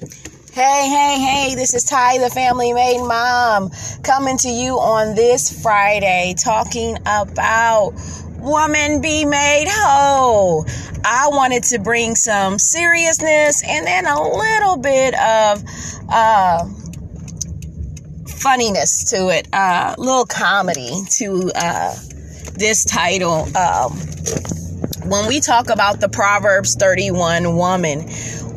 Hey, hey, hey, this is Ty, the family made mom, coming to you on this Friday talking about Woman Be Made Whole. I wanted to bring some seriousness and then a little bit of uh, funniness to it, a uh, little comedy to uh, this title. Um, when we talk about the Proverbs 31 woman,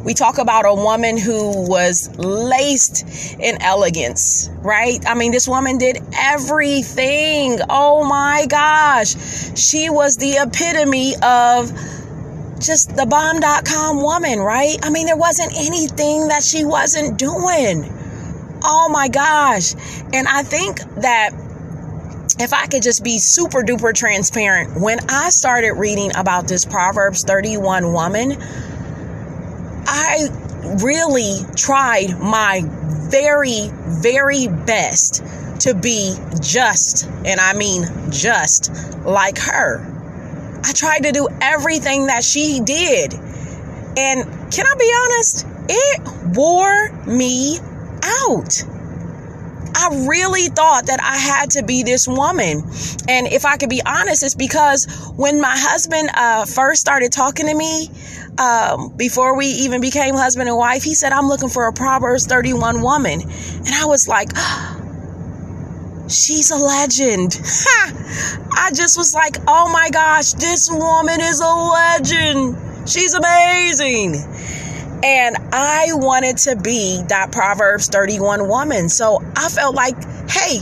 we talk about a woman who was laced in elegance, right? I mean, this woman did everything. Oh my gosh. She was the epitome of just the bomb.com woman, right? I mean, there wasn't anything that she wasn't doing. Oh my gosh. And I think that if I could just be super duper transparent, when I started reading about this Proverbs 31 woman, I really tried my very, very best to be just, and I mean just like her. I tried to do everything that she did. And can I be honest? It wore me out. I really thought that I had to be this woman. And if I could be honest, it's because when my husband uh, first started talking to me, um, before we even became husband and wife, he said, I'm looking for a Proverbs 31 woman. And I was like, she's a legend. I just was like, oh my gosh, this woman is a legend. She's amazing. And I wanted to be that Proverbs 31 woman. So I felt like, hey,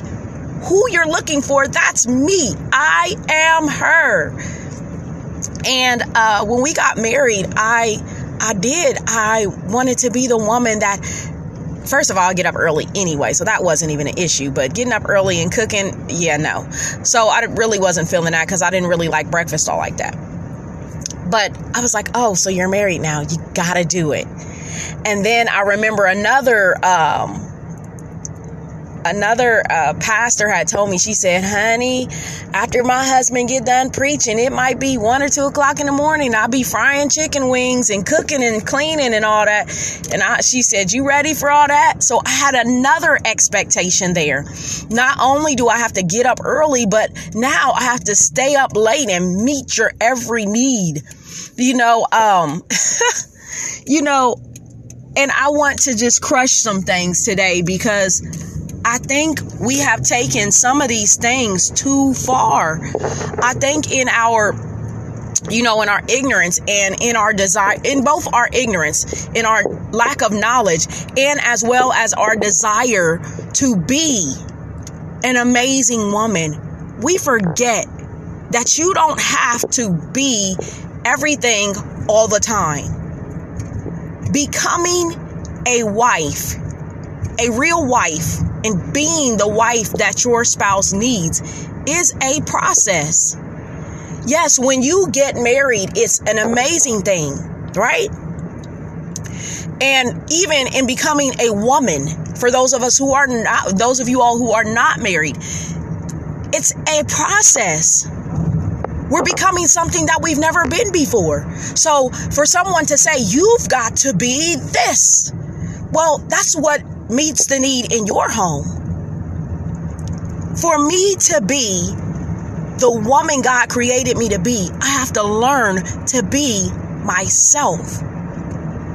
who you're looking for, that's me. I am her. And uh, when we got married, I I did. I wanted to be the woman that first of all, I get up early anyway, so that wasn't even an issue. But getting up early and cooking, yeah, no. So I really wasn't feeling that because I didn't really like breakfast all like that. But I was like, oh, so you're married now. You got to do it. And then I remember another, um, another uh, pastor had told me, she said, honey, after my husband get done preaching, it might be one or two o'clock in the morning. I'll be frying chicken wings and cooking and cleaning and all that. And I, she said, you ready for all that? So I had another expectation there. Not only do I have to get up early, but now I have to stay up late and meet your every need you know, um, you know, and I want to just crush some things today because I think we have taken some of these things too far. I think in our you know, in our ignorance and in our desire, in both our ignorance, in our lack of knowledge, and as well as our desire to be an amazing woman, we forget that you don't have to be everything all the time. Becoming a wife, a real wife, and being the wife that your spouse needs is a process. Yes, when you get married, it's an amazing thing, right? And even in becoming a woman, for those of us who are not, those of you all who are not married, it's a process. We're becoming something that we've never been before. So for someone to say, you've got to be this, well, that's what meets the need in your home. For me to be the woman God created me to be, I have to learn to be myself.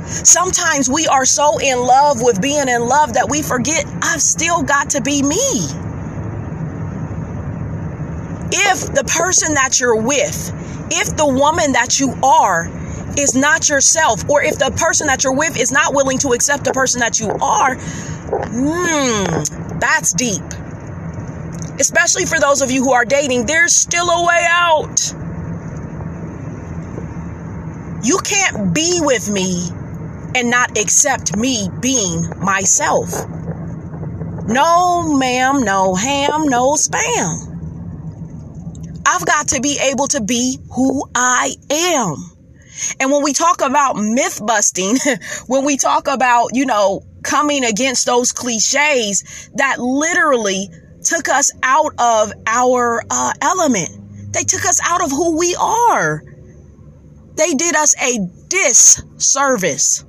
Sometimes we are so in love with being in love that we forget I've still got to be me if the person that you're with, if the woman that you are is not yourself, or if the person that you're with is not willing to accept the person that you are, hmm, that's deep. Especially for those of you who are dating, there's still a way out. You can't be with me and not accept me being myself. No, ma'am, no ham, no spam. I've got to be able to be who I am. And when we talk about myth busting, when we talk about, you know, coming against those cliches that literally took us out of our uh, element, they took us out of who we are. They did us a disservice.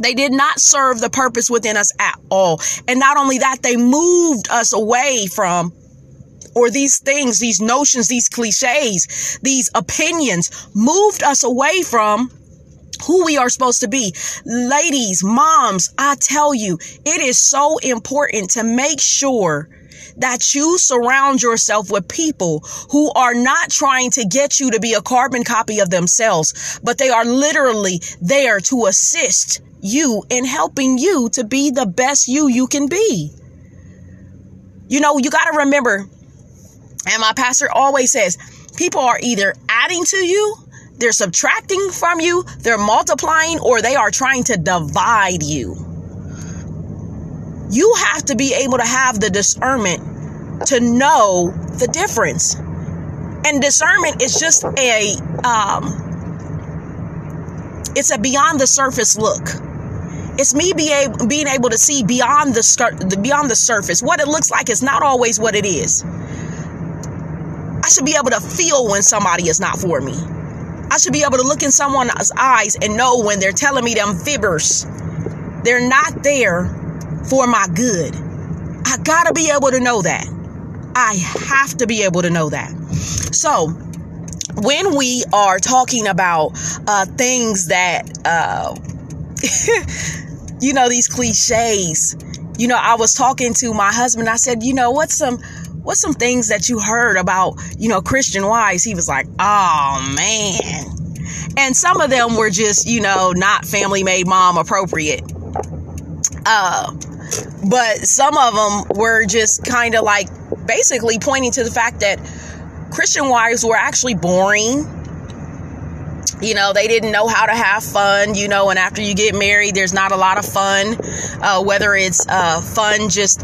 They did not serve the purpose within us at all. And not only that, they moved us away from or these things, these notions, these cliches, these opinions moved us away from who we are supposed to be. Ladies, moms, I tell you, it is so important to make sure that you surround yourself with people who are not trying to get you to be a carbon copy of themselves, but they are literally there to assist you in helping you to be the best you you can be. You know, you got to remember, and my pastor always says, people are either adding to you, they're subtracting from you, they're multiplying, or they are trying to divide you. You have to be able to have the discernment to know the difference. And discernment is just a um it's a beyond the surface look. It's me be able, being able to see beyond the beyond the surface. What it looks like is not always what it is. I should be able to feel when somebody is not for me. I should be able to look in someone's eyes and know when they're telling me them fibbers. They're not there for my good. I gotta be able to know that. I have to be able to know that. So, when we are talking about uh, things that uh, you know, these cliches. You know, I was talking to my husband. I said, you know, what's some what's some things that you heard about, you know, Christian wives? He was like, oh man. And some of them were just, you know, not family made mom appropriate. Uh, but some of them were just kind of like basically pointing to the fact that Christian wives were actually boring you know they didn't know how to have fun you know and after you get married there's not a lot of fun uh, whether it's uh, fun just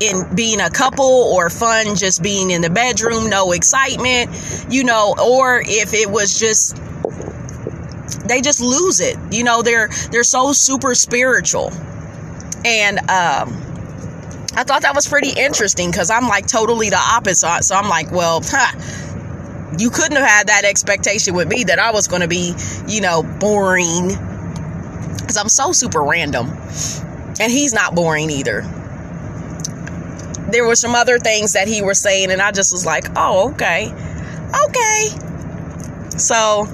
in being a couple or fun just being in the bedroom no excitement you know or if it was just they just lose it you know they're they're so super spiritual and um I thought that was pretty interesting because I'm like totally the opposite. So I'm like, well, huh, you couldn't have had that expectation with me that I was going to be, you know, boring. Because I'm so super random. And he's not boring either. There were some other things that he was saying, and I just was like, oh, okay. Okay. So,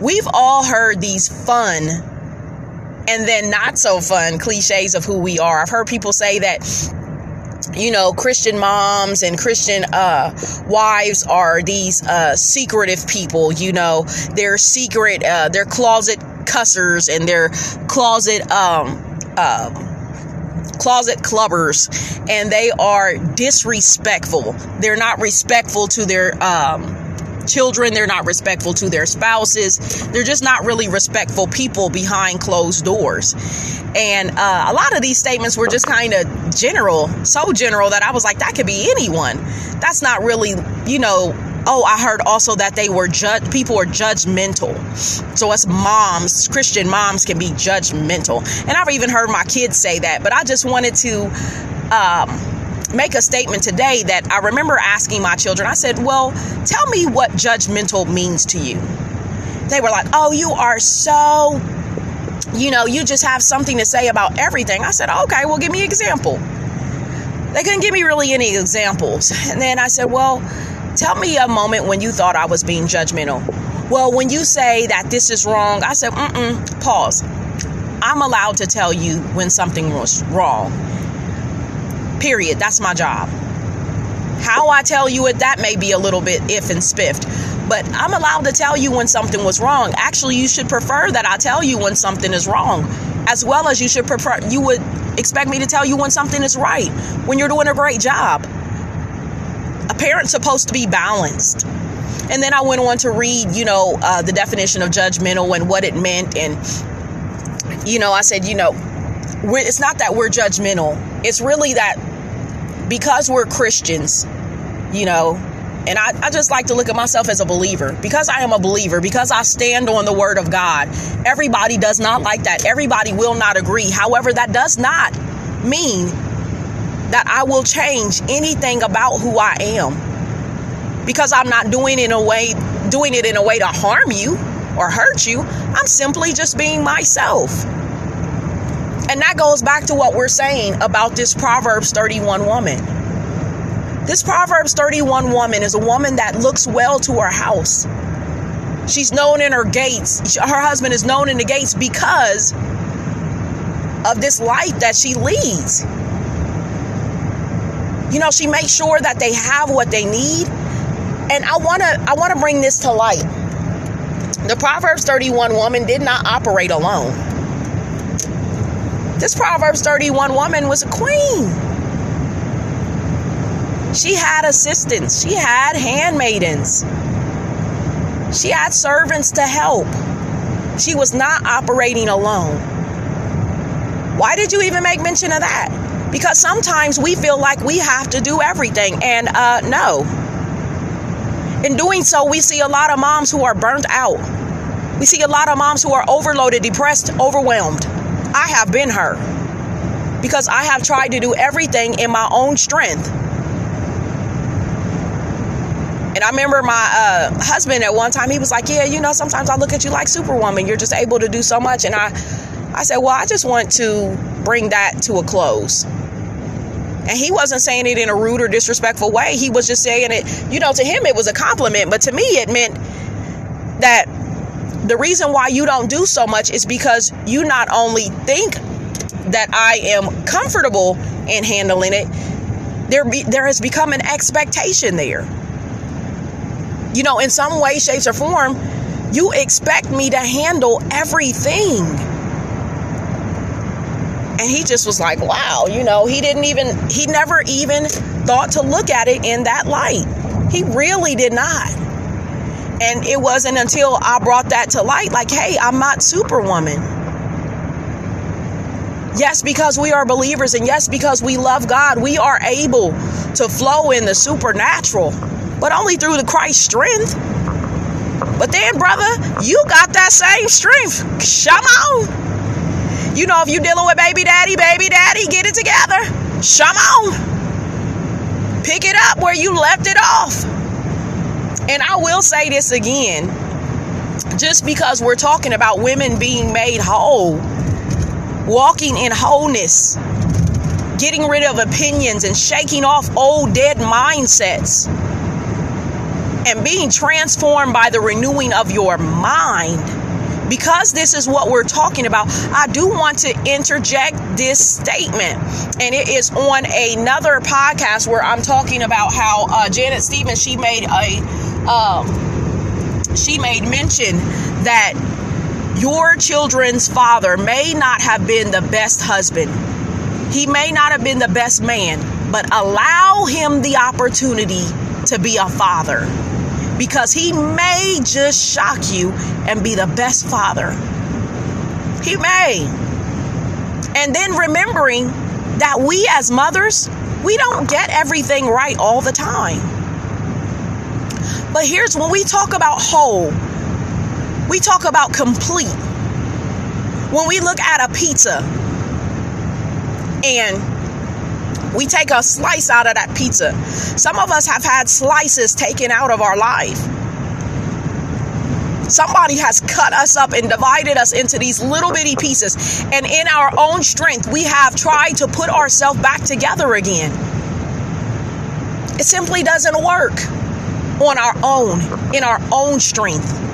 we've all heard these fun and then not so fun cliches of who we are. I've heard people say that you know, Christian moms and Christian uh, wives are these uh, secretive people. You know, they're secret, uh, they're closet cussers and they're closet um, uh, closet clubbers, and they are disrespectful. They're not respectful to their um, children. They're not respectful to their spouses. They're just not really respectful people behind closed doors. And uh, a lot of these statements were just kind of general, so general that I was like, that could be anyone. That's not really, you know, oh i heard also that they were judge people are judgmental so us moms christian moms can be judgmental and i've even heard my kids say that but i just wanted to um, make a statement today that I remember asking my children. I said, Well, tell me what judgmental means to you. They were like, Oh, you are so, you know, you just have something to say about everything. I said, Okay, well, give me an example. They couldn't give me really any examples. And then I said, Well, tell me a moment when you thought I was being judgmental. Well, when you say that this is wrong, I said, Mm-mm, pause. I'm allowed to tell you when something was wrong Period. That's my job. How I tell you it, that may be a little bit if and spiffed. But I'm allowed to tell you when something was wrong. Actually, you should prefer that I tell you when something is wrong, as well as you should prefer, you would expect me to tell you when something is right, when you're doing a great job. A parent's supposed to be balanced. And then I went on to read, you know, uh, the definition of judgmental and what it meant. And, you know, I said, you know, it's not that we're judgmental, it's really that because we're Christians, you know, and I, I, just like to look at myself as a believer. Because I am a believer, because I stand on the word of God, everybody does not like that. Everybody will not agree. However, that does not mean that I will change anything about who I am. Because I'm not doing it in a way doing it in a way to harm you. or hurt you. I'm simply just being myself. And that goes back to what we're saying about this Proverbs 31 woman. This Proverbs 31 woman is a woman that looks well to her house. She's known in her gates. Her husband is known in the gates because of this life that she leads. You know, she makes sure that they have what they need. And I want to I want to bring this to light. The Proverbs 31 woman did not operate alone. This Proverbs 31 woman was a queen. She had assistants, she had handmaidens, she had servants to help. She was not operating alone. Why did you even make mention of that? Because sometimes we feel like we have to do everything, and uh, no. In doing so, we see a lot of moms who are burnt out. We see a lot of moms who are overloaded, depressed, overwhelmed. I have been her because I have tried to do everything in my own strength. And I remember my uh, husband at one time, he was like, Yeah, you know, sometimes I look at you like Superwoman. You're just able to do so much. And I, I said, Well, I just want to bring that to a close. And he wasn't saying it in a rude or disrespectful way. He was just saying it, you know, to him it was a compliment. But to me, it meant that the reason why you don't do so much is because you not only think that I am comfortable in handling it, there be, there has become an expectation there. You know, in some way, shapes, or form, you expect me to handle everything. And he just was like, wow, you know, he didn't even, he never even thought to look at it in that light. He really did not. And it wasn't until I brought that to light, like, hey, I'm not Superwoman. Yes, because we are believers, and yes, because we love God, we are able to flow in the supernatural, but only through the Christ strength. But then, brother, you got that same strength. Come on. You know, if you're dealing with baby daddy, baby daddy, get it together. Come on. Pick it up where you left it off. And I will say this again just because we're talking about women being made whole, walking in wholeness, getting rid of opinions and shaking off old dead mindsets, and being transformed by the renewing of your mind. Because this is what we're talking about, I do want to interject this statement. And it is on another podcast where I'm talking about how uh, Janet Stevens, she made a um, she made mention that your children's father may not have been the best husband. He may not have been the best man, but allow him the opportunity to be a father because he may just shock you and be the best father. He may. And then remembering that we as mothers, we don't get everything right all the time. But here's when we talk about whole, we talk about complete. When we look at a pizza and we take a slice out of that pizza, some of us have had slices taken out of our life. Somebody has cut us up and divided us into these little bitty pieces. And in our own strength, we have tried to put ourselves back together again. It simply doesn't work on our own, in our own strength.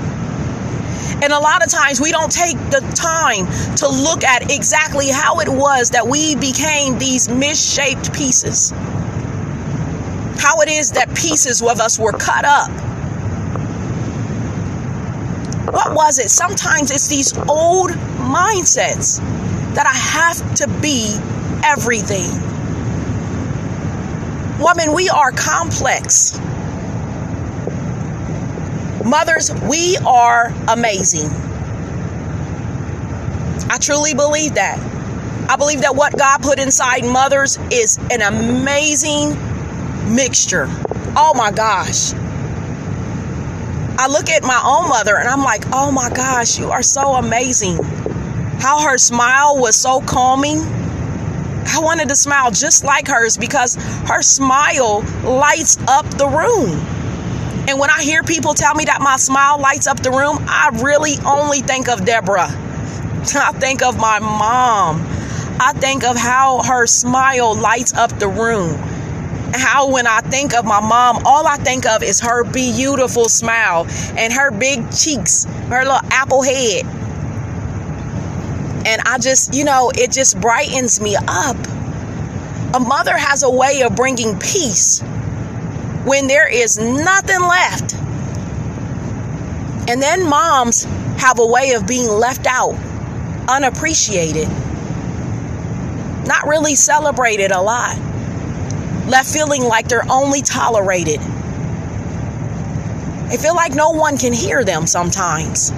And a lot of times we don't take the time to look at exactly how it was that we became these misshaped pieces. How it is that pieces of us were cut up. What was it? Sometimes it's these old mindsets that I have to be everything. Woman, we are complex. Mothers, we are amazing. I truly believe that. I believe that what God put inside mothers is an amazing mixture. Oh my gosh. I look at my own mother and I'm like, oh my gosh, you are so amazing. How her smile was so calming. I wanted to smile just like hers because her smile lights up the room. And when I hear people tell me that my smile lights up the room, I really only think of Deborah. I think of my mom. I think of how her smile lights up the room. How, when I think of my mom, all I think of is her beautiful smile and her big cheeks, her little apple head. And I just, you know, it just brightens me up. A mother has a way of bringing peace when there is nothing left. And then moms have a way of being left out, unappreciated, not really celebrated a lot, left feeling like they're only tolerated. They feel like no one can hear them sometimes.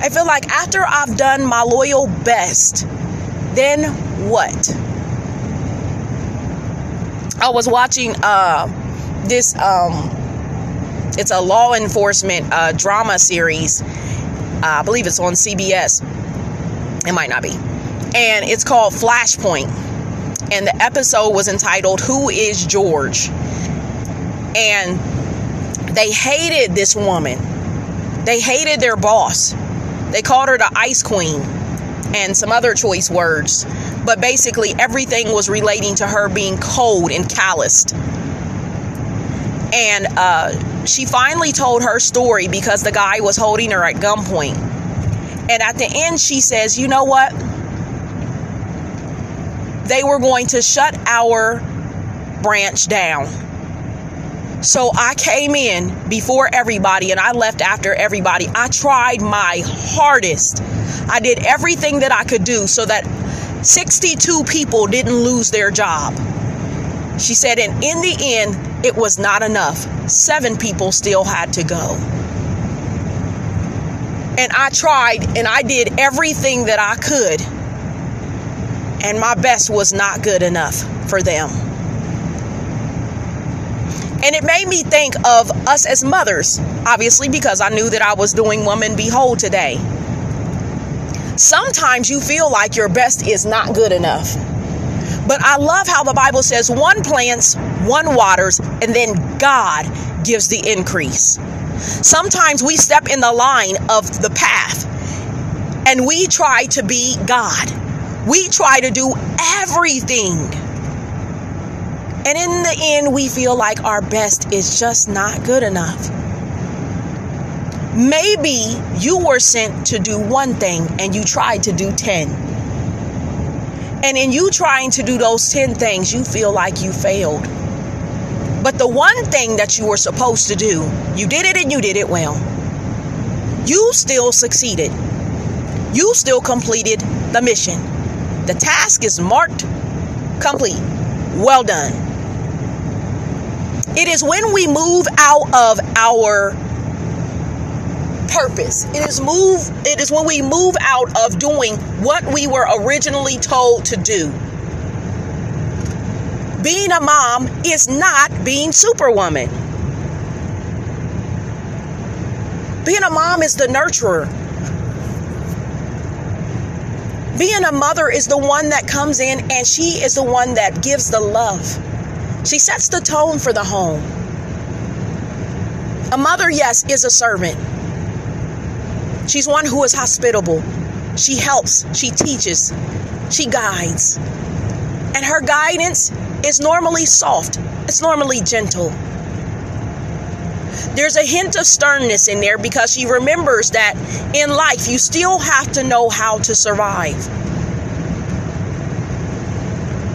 I feel like after I've done my loyal best, then what? I was watching uh, this. Um, it's a law enforcement uh, drama series. Uh, I believe it's on CBS. It might not be, and it's called Flashpoint. And the episode was entitled "Who Is George?" And they hated this woman. They hated their boss. They called her the Ice Queen and some other choice words but basically everything was relating to her being cold and calloused. And uh, she finally told her story because the guy was holding her at gunpoint. And at the end, she says, You know what? They were going to shut our branch down. So I came in before everybody and I left after everybody. I tried my hardest. I did everything that I could do so that 62 people didn't lose their job. She said, and in the end, it was not enough. Seven people still had to go. And I tried and I did everything that I could. And my best was not good enough for them. And it made me think of us as mothers, obviously, because I knew that I was doing Woman Be Whole today. Sometimes you feel like your best is not good enough. But I love how the Bible says one plants, one waters, and then God gives the increase. Sometimes we step in the line of the path and we try to be God. We try to do everything. And in the end, we feel like our best is just not good enough. Maybe you were sent to do one thing and you tried to do 10. And in you trying to do those 10 things, you feel like you failed. But the one thing that you were supposed to do, you did it and you did it well. You still succeeded. You still completed the mission. The task is marked complete. Well done. It is when we move out of our purpose. It is move it is when we move out of doing what we were originally told to do. Being a mom is not being superwoman. Being a mom is the nurturer. Being a mother is the one that comes in and she is the one that gives the love. She sets the tone for the home. A mother, yes, is a servant. She's one who is hospitable. She helps, she teaches, she guides. And her guidance is normally soft, it's normally gentle. There's a hint of sternness in there because she remembers that in life you still have to know how to survive.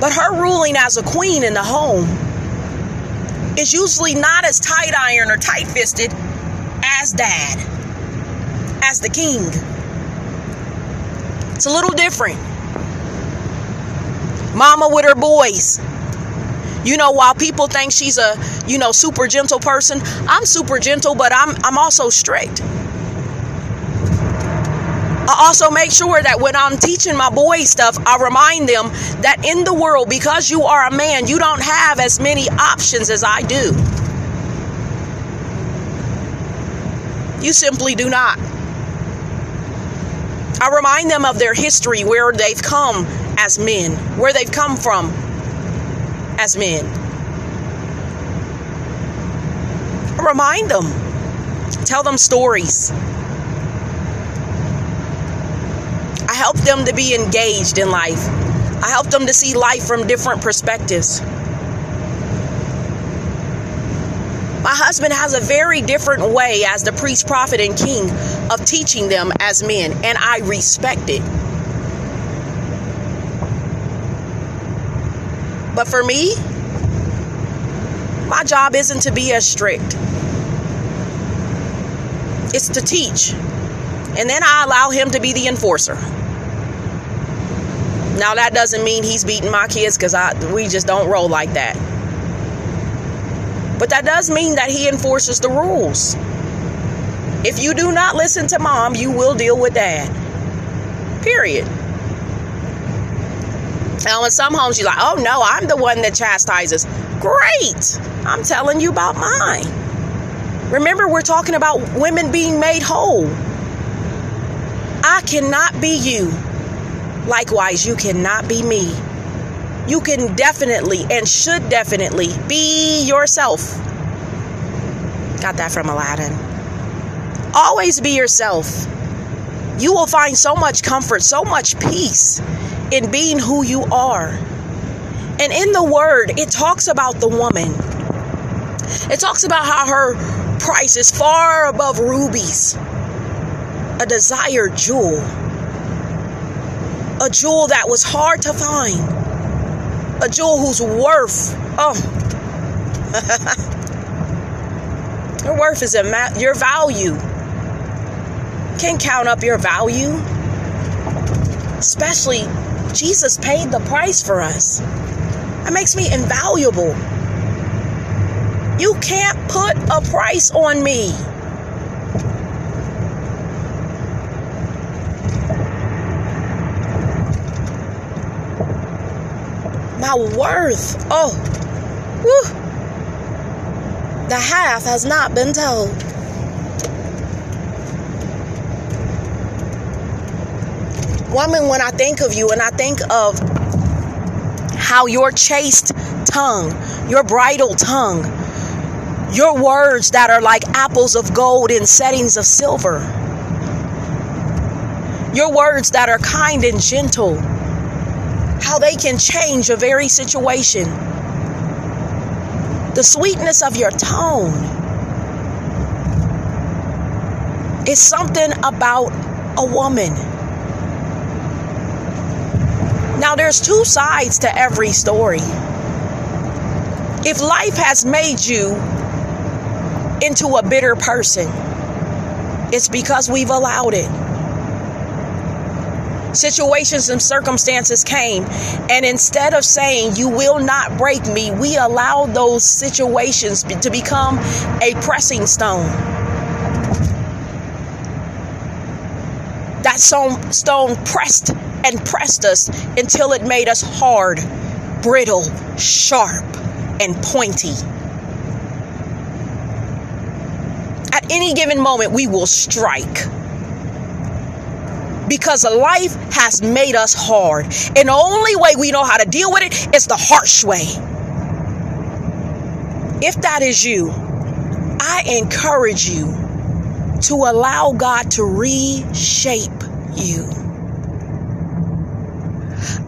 But her ruling as a queen in the home is usually not as tight iron or tight fisted as dad as the king. It's a little different. Mama with her boys. You know, while people think she's a, you know, super gentle person, I'm super gentle, but I'm I'm also strict. I also make sure that when I'm teaching my boys stuff, I remind them that in the world, because you are a man, you don't have as many options as I do. You simply do not. I remind them of their history, where they've come as men, where they've come from as men. I remind them, tell them stories. I help them to be engaged in life. I help them to see life from different perspectives. My husband has a very different way as the priest, prophet, and king of teaching them as men, and I respect it. But for me, my job isn't to be as strict, it's to teach. And then I allow him to be the enforcer. Now, that doesn't mean he's beating my kids because we just don't roll like that. But that does mean that he enforces the rules. If you do not listen to mom, you will deal with dad. Period. Now, in some homes, you're like, oh no, I'm the one that chastises. Great. I'm telling you about mine. Remember, we're talking about women being made whole. I cannot be you. Likewise, you cannot be me you can definitely and should definitely be yourself. Got that from Aladdin. Always be yourself. You will find so much comfort, so much peace in being who you are. And in the word, it talks about the woman. It talks about how her price is far above rubies, a desired jewel, a jewel that was hard to find a jewel whose worth, oh, your worth is a ma- your value. Can't count up your value. Especially, Jesus paid the price for us. That makes me invaluable. You can't put a price on me. My worth. Oh. The half has not been told. Woman, when I think of you and I think of how your chaste tongue, your bridal tongue, your words that are like apples of gold in settings of silver, your words that are kind and gentle how they can change a very situation. The sweetness of your tone is something about a woman. Now, there's two sides to every story. If life has made you into a bitter person, it's because we've allowed it situations and circumstances came. And instead of saying, You will not break me, we allow those situations to become a pressing stone. That stone pressed and pressed us until it made us hard, brittle, sharp, and pointy. At any given moment, we will strike because life has made us hard. And the only way we know how to deal with it is the harsh way. If that is you, I encourage you to allow God to reshape you.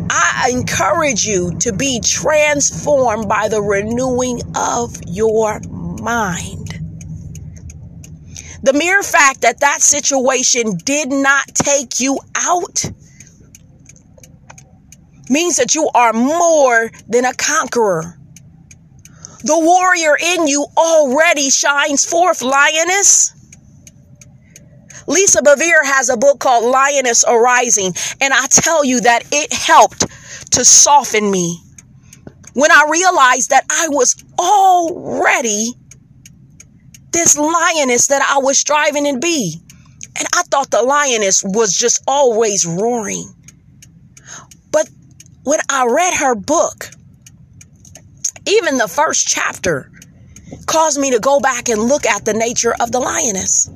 I encourage you to be transformed by the renewing of your mind. The mere fact that that situation did not take you out means that you are more than a conqueror. The warrior in you already shines forth, lioness. Lisa Bevere has a book called Lioness Arising, and I tell you that it helped to soften me when I realized that I was already this lioness that I was striving to be. And I thought the lioness was just always roaring. But when I read her book, even the first chapter caused me to go back and look at the nature of the lioness,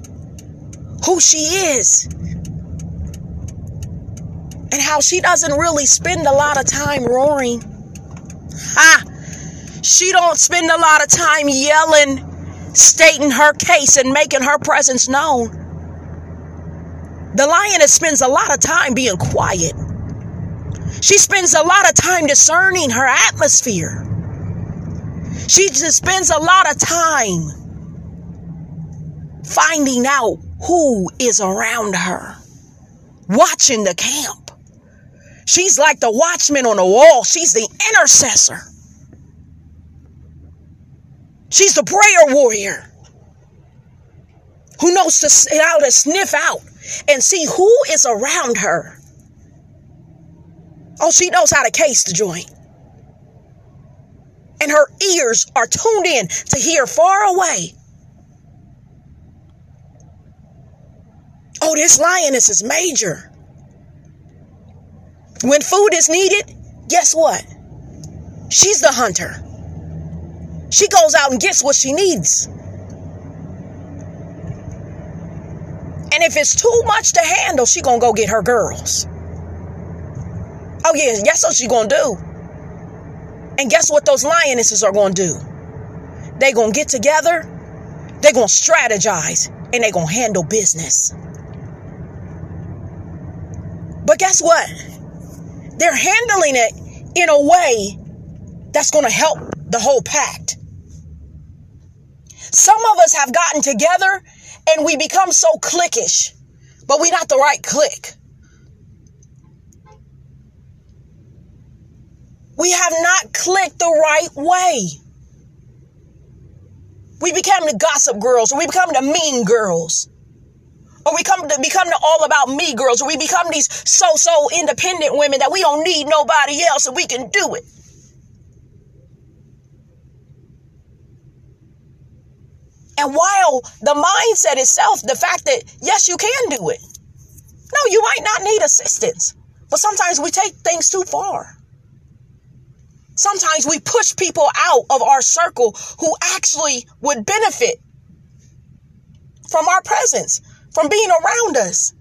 who she is, and how she doesn't really spend a lot of time roaring. Ha! She don't spend a lot of time yelling stating her case and making her presence known. The lioness spends a lot of time being quiet. She spends a lot of time discerning her atmosphere. She just spends a lot of time finding out who is around her, watching the camp. She's like the watchman on the wall. She's the intercessor. She's the prayer warrior who knows to how to sniff out and see who is around her. Oh, she knows how to case the joint. And her ears are tuned in to hear far away. Oh, this lioness is major. When food is needed, guess what? She's the hunter. She goes out and gets what she needs. And if it's too much to handle, she gonna go get her girls. Oh yeah, that's what she gonna do? And guess what those lionesses are gonna do? They gonna get together, they gonna strategize, and they gonna handle business. But guess what? They're handling it in a way that's gonna help the whole pact. Some of us have gotten together and we become so cliquish, but we're not the right clique. We have not clicked the right way. We become the gossip girls, or we become the mean girls. Or we come to become the all about me girls, or we become these so-so independent women that we don't need nobody else and we can do it. And while the mindset itself, the fact that yes, you can do it. No, you might not need assistance. But sometimes we take things too far. Sometimes we push people out of our circle who actually would benefit from our presence, from being around us.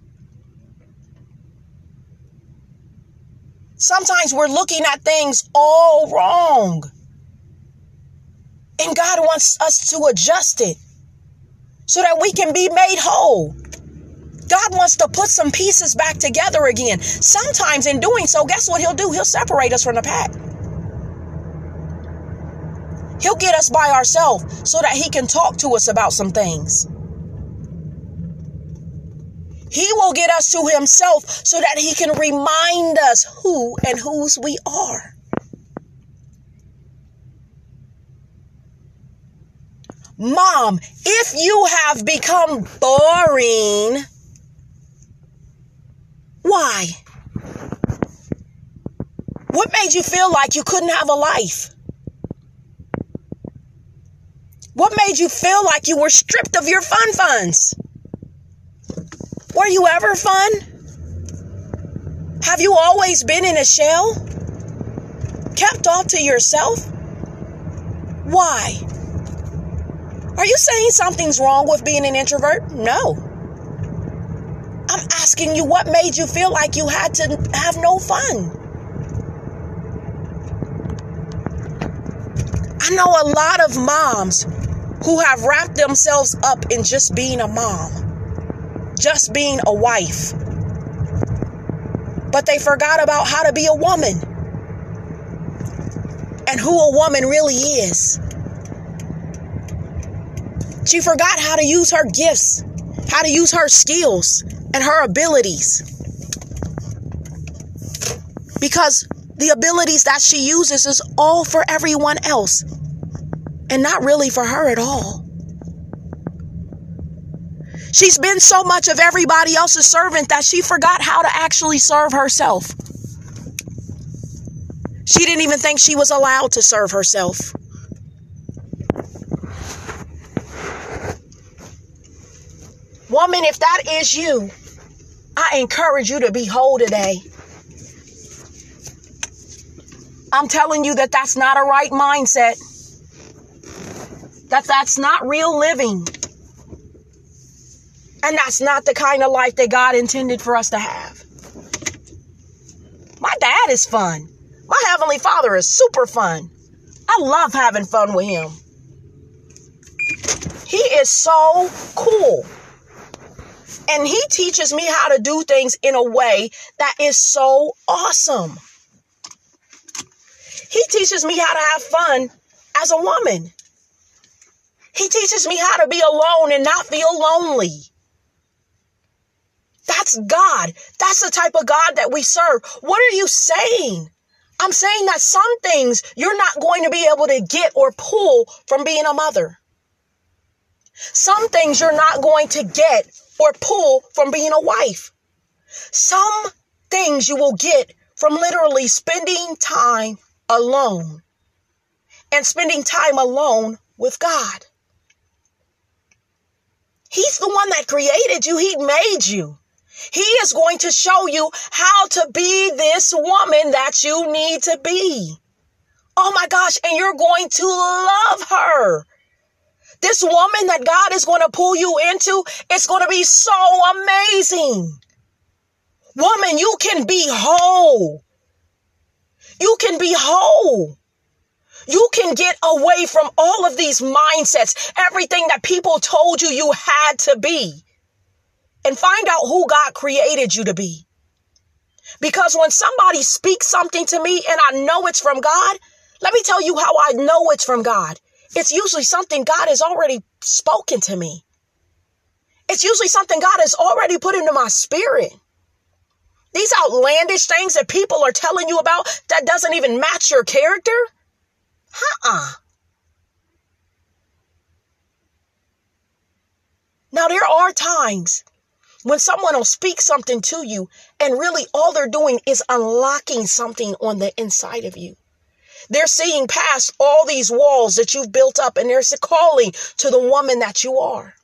Sometimes we're looking at things all wrong. And God wants us to adjust it so that we can be made whole. God wants to put some pieces back together again. Sometimes in doing so, guess what he'll do? He'll separate us from the pack. He'll get us by ourselves so that he can talk to us about some things. He will get us to himself so that he can remind us who and whose we are. Mom, if you have become boring, why? What made you feel like you couldn't have a life? What made you feel like you were stripped of your fun funds? Were you ever fun? Have you always been in a shell? Kept all to yourself? Why? Are you saying something's wrong with being an introvert? No. I'm asking you what made you feel like you had to have no fun? I know a lot of moms who have wrapped themselves up in just being a mom, just being a wife. But they forgot about how to be a woman and who a woman really is. She forgot how to use her gifts, how to use her skills and her abilities. Because the abilities that she uses is all for everyone else and not really for her at all. She's been so much of everybody else's servant that she forgot how to actually serve herself. She didn't even think she was allowed to serve herself. Woman, if that is you, I encourage you to be whole today. I'm telling you that that's not a right mindset. That that's not real living. And that's not the kind of life that God intended for us to have. My dad is fun. My heavenly father is super fun. I love having fun with him. He is so cool. And he teaches me how to do things in a way that is so awesome. He teaches me how to have fun as a woman. He teaches me how to be alone and not feel lonely. That's God. That's the type of God that we serve. What are you saying? I'm saying that some things you're not going to be able to get or pull from being a mother. Some things you're not going to get or pull from being a wife. Some things you will get from literally spending time alone and spending time alone with God. He's the one that created you. He made you. He is going to show you how to be this woman that you need to be. Oh my gosh. And you're going to love her. This woman that God is going to pull you into, it's going to be so amazing. Woman, you can be whole. You can be whole. You can get away from all of these mindsets, everything that people told you you had to be, and find out who God created you to be. Because when somebody speaks something to me and I know it's from God, let me tell you how I know it's from God. It's usually something God has already spoken to me. It's usually something God has already put into my spirit. These outlandish things that people are telling you about that doesn't even match your character. Uh-uh. Now there are times when someone will speak something to you and really all they're doing is unlocking something on the inside of you. They're seeing past all these walls that you've built up and they're calling to the woman that you are.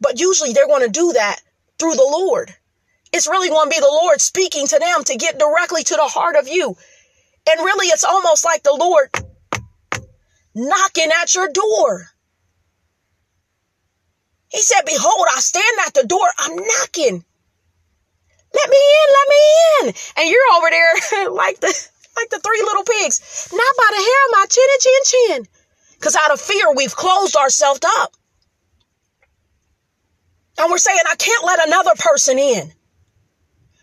But usually they're going to do that through the Lord. It's really going to be the Lord speaking to them to get directly to the heart of you. And really, it's almost like the Lord knocking at your door. He said, Behold, I stand at the door. I'm knocking. Let me in, let me in. And you're over there like the like the three little pigs. Not by the hair of my chin and chin chin. Because out of fear, we've closed ourselves up. And we're saying, I can't let another person in.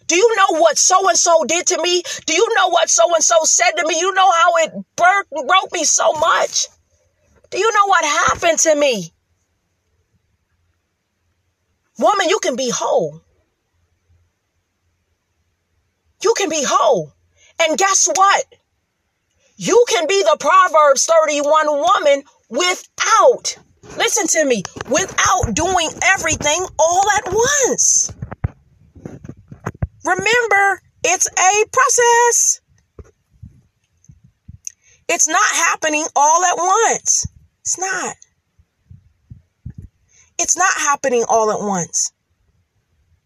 Do you know what so and so did to me? Do you know what so and so said to me? You know how it broke, broke me so much? Do you know what happened to me? Woman, you can be whole. You can be whole. And guess what? You can be the Proverbs 31 woman without, listen to me, without doing everything all at once. Remember, it's a process. It's not happening all at once. It's not. It's not happening all at once.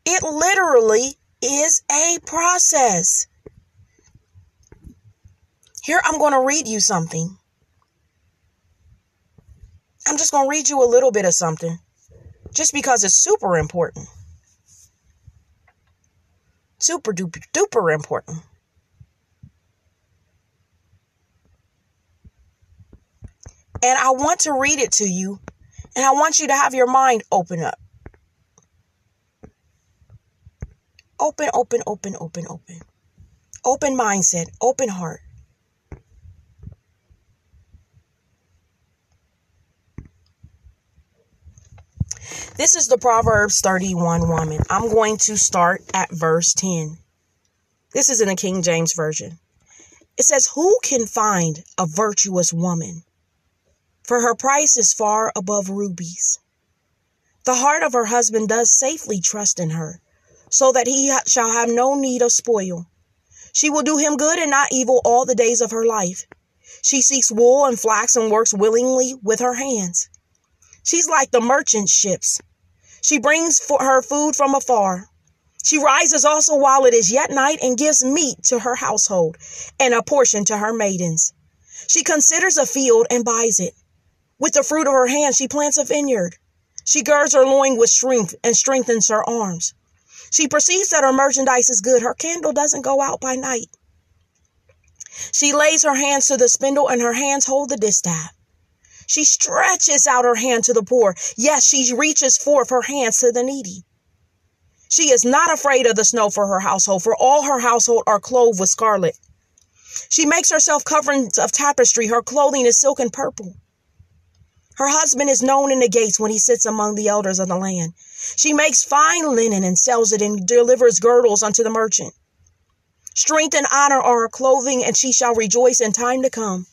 It literally is a process. Here, I'm going to read you something. I'm just going to read you a little bit of something just because it's super important. Super duper duper important. And I want to read it to you, and I want you to have your mind open up. Open, open, open, open, open. Open mindset, open heart. This is the Proverbs 31 woman. I'm going to start at verse 10. This is in the King James Version. It says, Who can find a virtuous woman? For her price is far above rubies. The heart of her husband does safely trust in her so that he shall have no need of spoil. She will do him good and not evil all the days of her life. She seeks wool and flax and works willingly with her hands. She's like the merchant ships. She brings for her food from afar. She rises also while it is yet night and gives meat to her household and a portion to her maidens. She considers a field and buys it. With the fruit of her hand, she plants a vineyard. She girds her loin with strength and strengthens her arms. She perceives that her merchandise is good. Her candle doesn't go out by night. She lays her hands to the spindle and her hands hold the distaff. She stretches out her hand to the poor. Yes, she reaches forth her hands to the needy. She is not afraid of the snow for her household, for all her household are clothed with scarlet. She makes herself coverings of tapestry. Her clothing is silk and purple. Her husband is known in the gates when he sits among the elders of the land. She makes fine linen and sells it and delivers girdles unto the merchant. Strength and honor are her clothing, and she shall rejoice in time to come.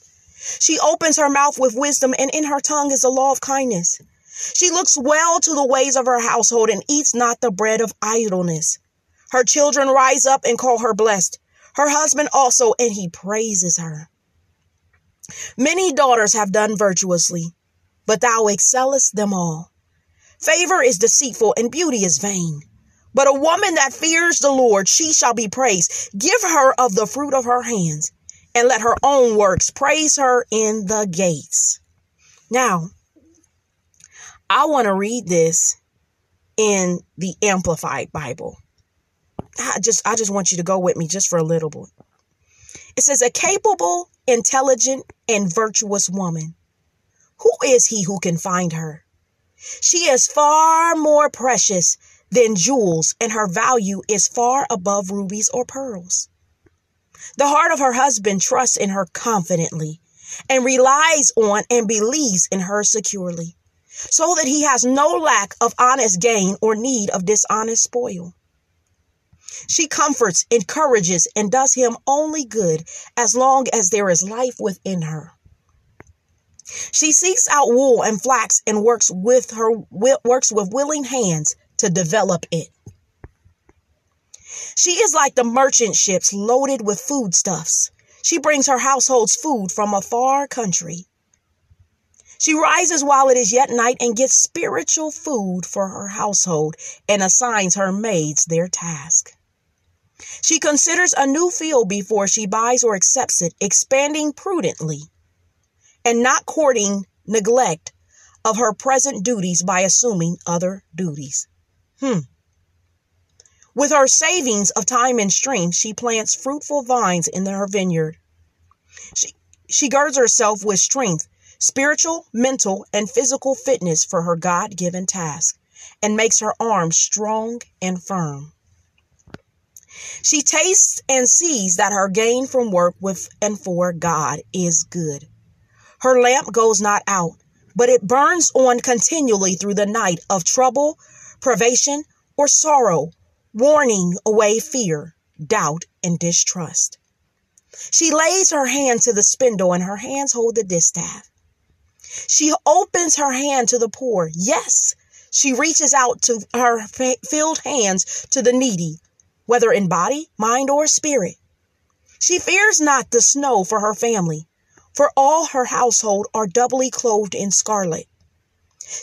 She opens her mouth with wisdom, and in her tongue is the law of kindness. She looks well to the ways of her household and eats not the bread of idleness. Her children rise up and call her blessed. Her husband also, and he praises her. Many daughters have done virtuously, but thou excellest them all. Favor is deceitful and beauty is vain. But a woman that fears the Lord, she shall be praised. Give her of the fruit of her hands, and let her own works praise her in the gates. Now, I want to read this in the Amplified Bible. I just I just want you to go with me just for a little bit. It says a capable, intelligent, and virtuous woman. Who is he who can find her? She is far more precious than jewels, and her value is far above rubies or pearls. The heart of her husband trusts in her confidently and relies on and believes in her securely so that he has no lack of honest gain or need of dishonest spoil. She comforts, encourages, and does him only good as long as there is life within her. She seeks out wool and flax and works with her works with willing hands to develop it. She is like the merchant ships loaded with foodstuffs. She brings her household's food from a far country. She rises while it is yet night and gets spiritual food for her household and assigns her maids their task. She considers a new field before she buys or accepts it, expanding prudently and not courting neglect of her present duties by assuming other duties. Hmm. With her savings of time and strength, she plants fruitful vines in her vineyard. She, she girds herself with strength spiritual, mental, and physical fitness for her God given task and makes her arms strong and firm. She tastes and sees that her gain from work with and for God is good. Her lamp goes not out, but it burns on continually through the night of trouble, privation, or sorrow, warning away fear, doubt, and distrust. She lays her hand to the spindle, and her hands hold the distaff. She opens her hand to the poor. Yes, she reaches out to her filled hands to the needy, whether in body, mind, or spirit. She fears not the snow for her family, for all her household are doubly clothed in scarlet.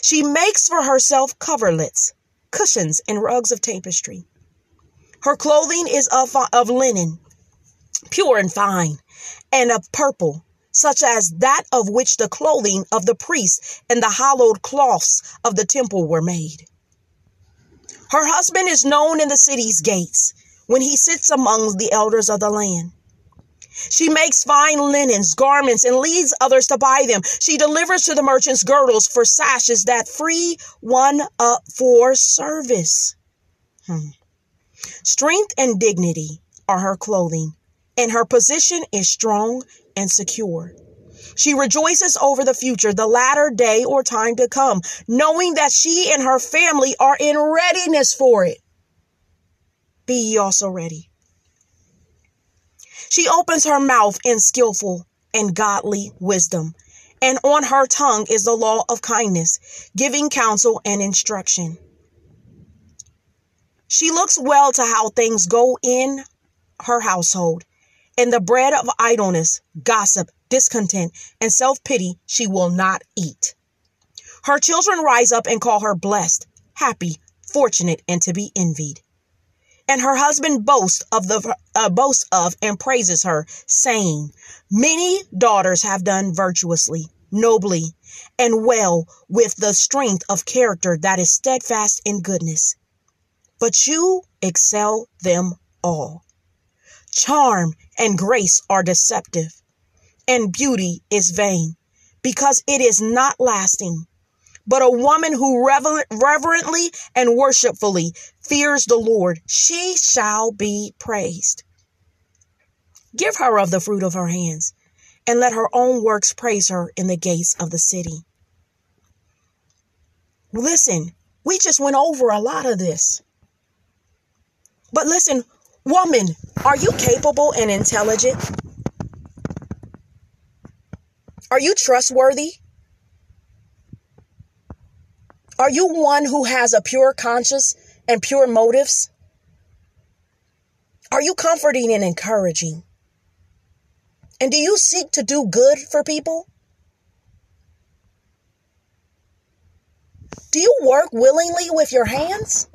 She makes for herself coverlets, cushions, and rugs of tapestry. Her clothing is of, of linen, pure and fine, and of purple, such as that of which the clothing of the priests and the hallowed cloths of the temple were made. Her husband is known in the city's gates when he sits among the elders of the land. She makes fine linens, garments, and leads others to buy them. She delivers to the merchants girdles for sashes that free one up for service. Hmm. Strength and dignity are her clothing, and her position is strong and secure. She rejoices over the future, the latter day or time to come, knowing that she and her family are in readiness for it. Be ye also ready. She opens her mouth in skillful and godly wisdom, and on her tongue is the law of kindness, giving counsel and instruction. She looks well to how things go in her household and the bread of idleness, gossip, discontent, and self pity she will not eat. Her children rise up and call her blessed, happy, fortunate, and to be envied. And her husband boasts of the uh, boasts of and praises her, saying, "Many daughters have done virtuously, nobly, and well with the strength of character that is steadfast in goodness. But you excel them all. Charm and grace are deceptive, and beauty is vain. because it is not lasting. But a woman who reverently and worshipfully fears the Lord, she shall be praised. Give her of the fruit of her hands, and let her own works praise her in the gates of the city. Listen, we just went over a lot of this. But listen, woman, are you capable and intelligent? Are you trustworthy? Are you one who has a pure conscience and pure motives? Are you comforting and encouraging? And do you seek to do good for people? Do you work willingly with your hands?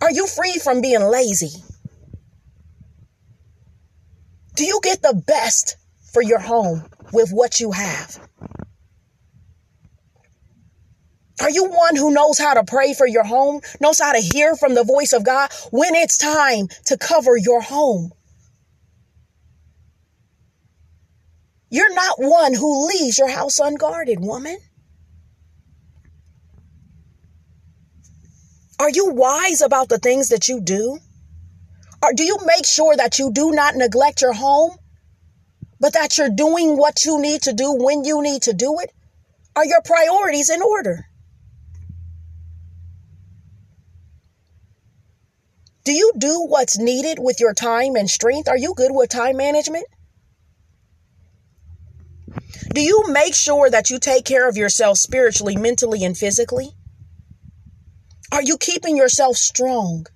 Are you free from being lazy? Do you get the best for your home with what you have? Are you one who knows how to pray for your home, knows how to hear from the voice of God when it's time to cover your home? You're not one who leaves your house unguarded, woman. Are you wise about the things that you do? Or do you make sure that you do not neglect your home, but that you're doing what you need to do when you need to do it? Are your priorities in order? Do you do what's needed with your time and strength? Are you good with time management? Do you make sure that you take care of yourself spiritually, mentally, and physically? Are you keeping yourself strong?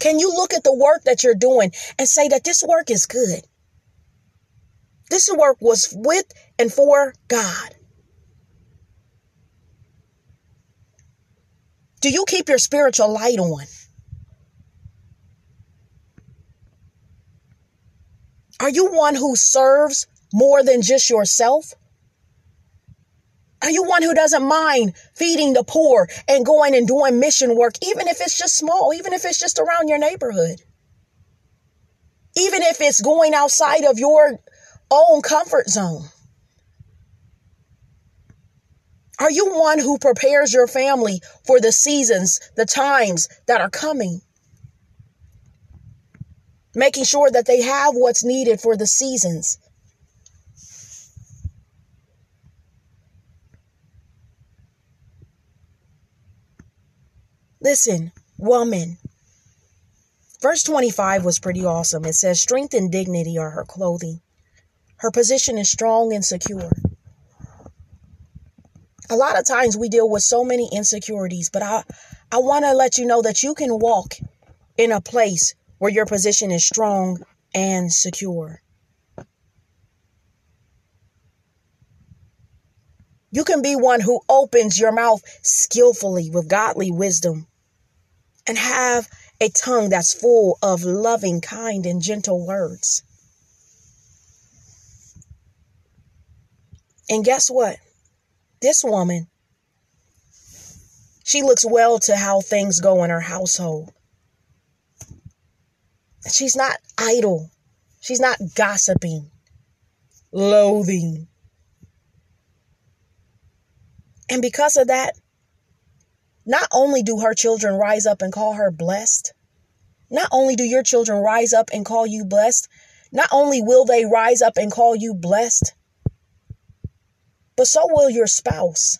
Can you look at the work that you're doing and say that this work is good? This work was with and for God. Do you keep your spiritual light on? Are you one who serves more than just yourself? Are you one who doesn't mind feeding the poor and going and doing mission work, even if it's just small, even if it's just around your neighborhood? Even if it's going outside of your own comfort zone? Are you one who prepares your family for the seasons, the times that are coming? Making sure that they have what's needed for the seasons. Listen, woman. Verse 25 was pretty awesome. It says, Strength and dignity are her clothing. Her position is strong and secure a lot of times we deal with so many insecurities, but I, I want to let you know that you can walk in a place where your position is strong and secure. You can be one who opens your mouth skillfully with godly wisdom and have a tongue that's full of loving, kind, and gentle words. And guess what? This woman, she looks well to how things go in her household. She's not idle. She's not gossiping, loathing. And because of that, not only do her children rise up and call her blessed, not only do your children rise up and call you blessed, not only will they rise up and call you blessed, but so will your spouse.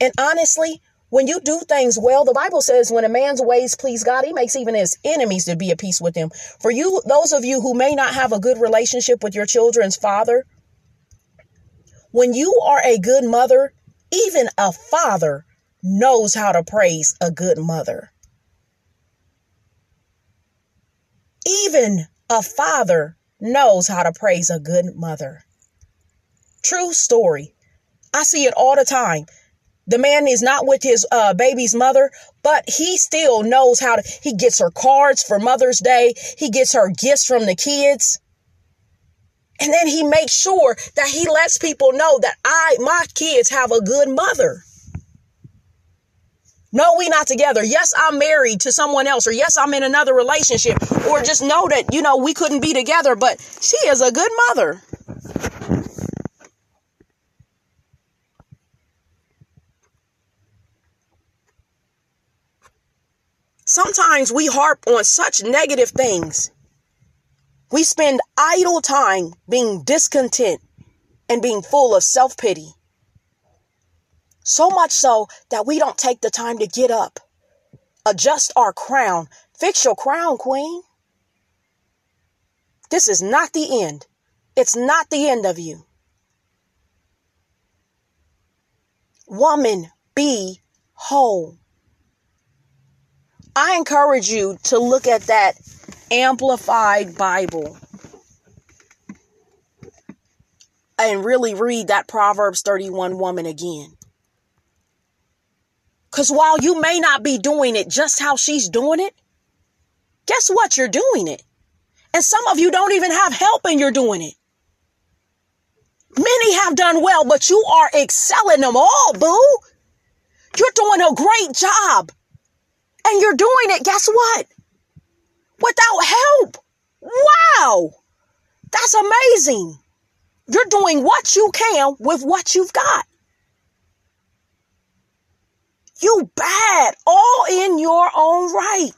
And honestly, when you do things well, the Bible says when a man's ways please God, he makes even his enemies to be at peace with him. For you, those of you who may not have a good relationship with your children's father, when you are a good mother, even a father knows how to praise a good mother. Even a father knows how to praise a good mother. True story. I see it all the time. The man is not with his uh, baby's mother, but he still knows how to. He gets her cards for Mother's Day. He gets her gifts from the kids. And then he makes sure that he lets people know that I, my kids have a good mother. No, we not together. Yes, I'm married to someone else, or yes, I'm in another relationship, or just know that, you know, we couldn't be together, but she is a good mother. Sometimes we harp on such negative things. We spend idle time being discontent and being full of self pity. So much so that we don't take the time to get up, adjust our crown, fix your crown, queen. This is not the end. It's not the end of you. Woman, be whole. I encourage you to look at that amplified Bible and really read that Proverbs 31 woman again. Because while you may not be doing it just how she's doing it, guess what? You're doing it. And some of you don't even have help and you're doing it. Many have done well, but you are excelling them all, boo. You're doing a great job. And you're doing it, guess what? Without help. Wow. That's amazing. You're doing what you can with what you've got. You bad, all in your own right.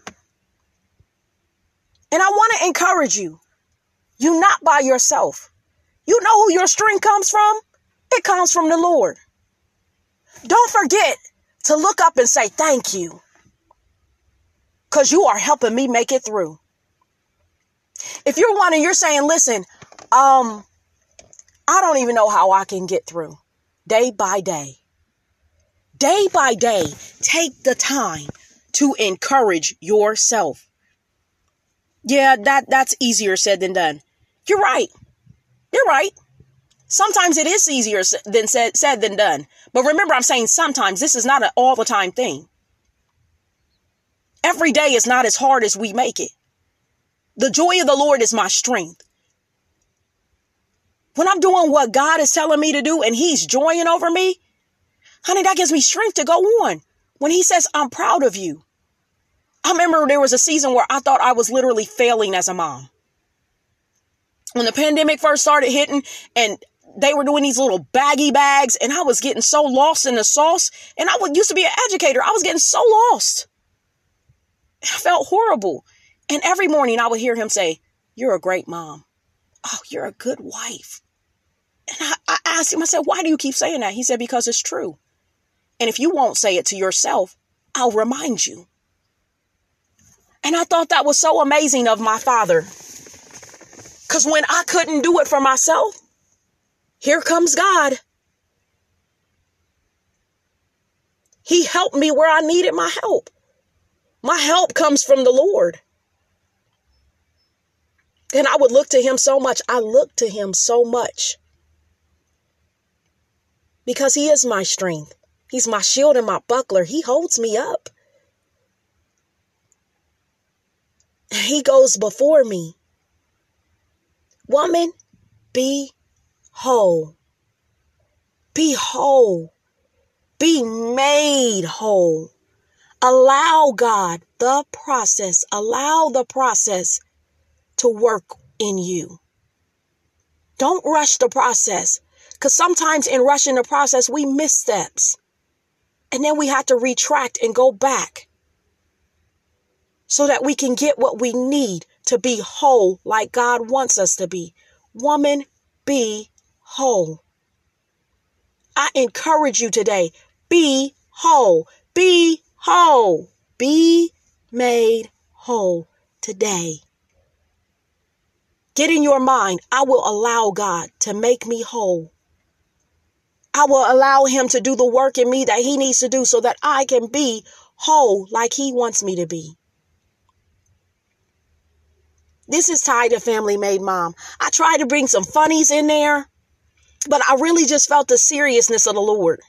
And I want to encourage you. You're not by yourself. You know who your strength comes from? It comes from the Lord. Don't forget to look up and say thank you because you are helping me make it through. If you're one and you're saying, listen, um, I don't even know how I can get through day by day. Day by day, take the time to encourage yourself. Yeah, that, that's easier said than done. You're right. You're right. Sometimes it is easier than said, said than done. But remember, I'm saying sometimes this is not an all the time thing. Every day is not as hard as we make it. The joy of the Lord is my strength. When I'm doing what God is telling me to do and He's joying over me, honey, that gives me strength to go on. When He says, I'm proud of you. I remember there was a season where I thought I was literally failing as a mom. When the pandemic first started hitting and they were doing these little baggy bags and I was getting so lost in the sauce and I used to be an educator. I was getting so lost. I felt horrible. And every morning I would hear him say, You're a great mom. Oh, you're a good wife. And I, I asked him, I said, Why do you keep saying that? He said, Because it's true. And if you won't say it to yourself, I'll remind you. And I thought that was so amazing of my father. Because when I couldn't do it for myself, here comes God. He helped me where I needed my help. My help comes from the Lord. And I would look to him so much. I look to him so much because he is my strength. He's my shield and my buckler. He holds me up. He goes before me. Woman, be whole. Be whole. Be made whole. Allow God the process, allow the process to work in you. Don't rush the process because sometimes in rushing the process, we miss steps and then we have to retract and go back so that we can get what we need to be whole like God wants us to be. Woman, be whole. I encourage you today be whole, be whole. Be made whole today. Get in your mind, I will allow God to make me whole. I will allow Him to do the work in me that He needs to do so that I can be whole like He wants me to be. This is Ty, the Family Made Mom. I tried to bring some funnies in there, but I really just felt the seriousness of the Lord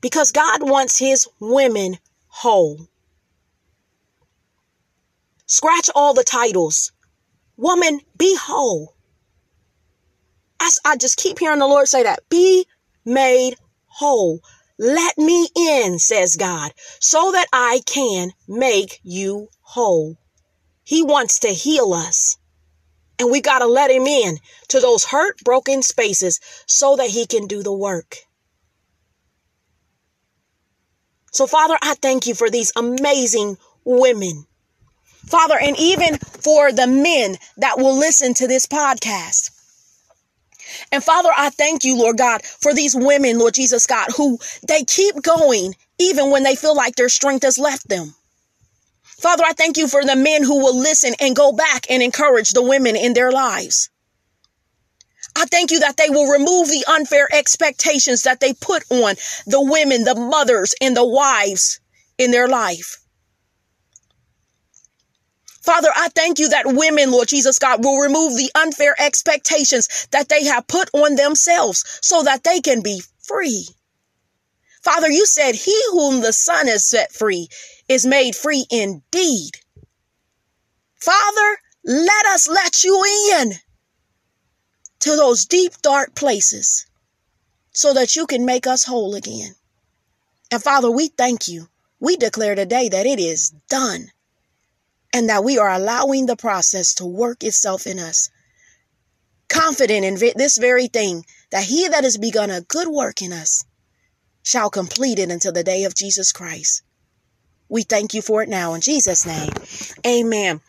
because God wants His women whole. Scratch all the titles. Woman, be whole. As I just keep hearing the Lord say that. Be made whole. Let me in, says God, so that I can make you whole. He wants to heal us. And we got to let him in to those hurt, broken spaces so that he can do the work. So, Father, I thank you for these amazing women. Father, and even for the men that will listen to this podcast. And Father, I thank you, Lord God, for these women, Lord Jesus God, who they keep going even when they feel like their strength has left them. Father, I thank you for the men who will listen and go back and encourage the women in their lives. I thank you that they will remove the unfair expectations that they put on the women, the mothers, and the wives in their life. Father, I thank you that women, Lord Jesus God, will remove the unfair expectations that they have put on themselves so that they can be free. Father, you said, He whom the Son has set free is made free indeed. Father, let us let you in to those deep, dark places so that you can make us whole again. And Father, we thank you. We declare today that it is done and that we are allowing the process to work itself in us. Confident in this very thing, that he that has begun a good work in us shall complete it until the day of Jesus Christ. We thank you for it now in Jesus' name. Amen.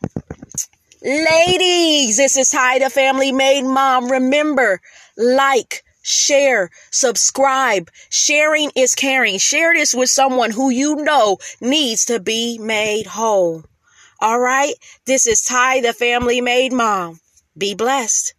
Ladies, this is Ty, the family made mom. Remember, like, share, subscribe. Sharing is caring. Share this with someone who you know needs to be made whole. All right. This is Ty, the family made mom. Be blessed.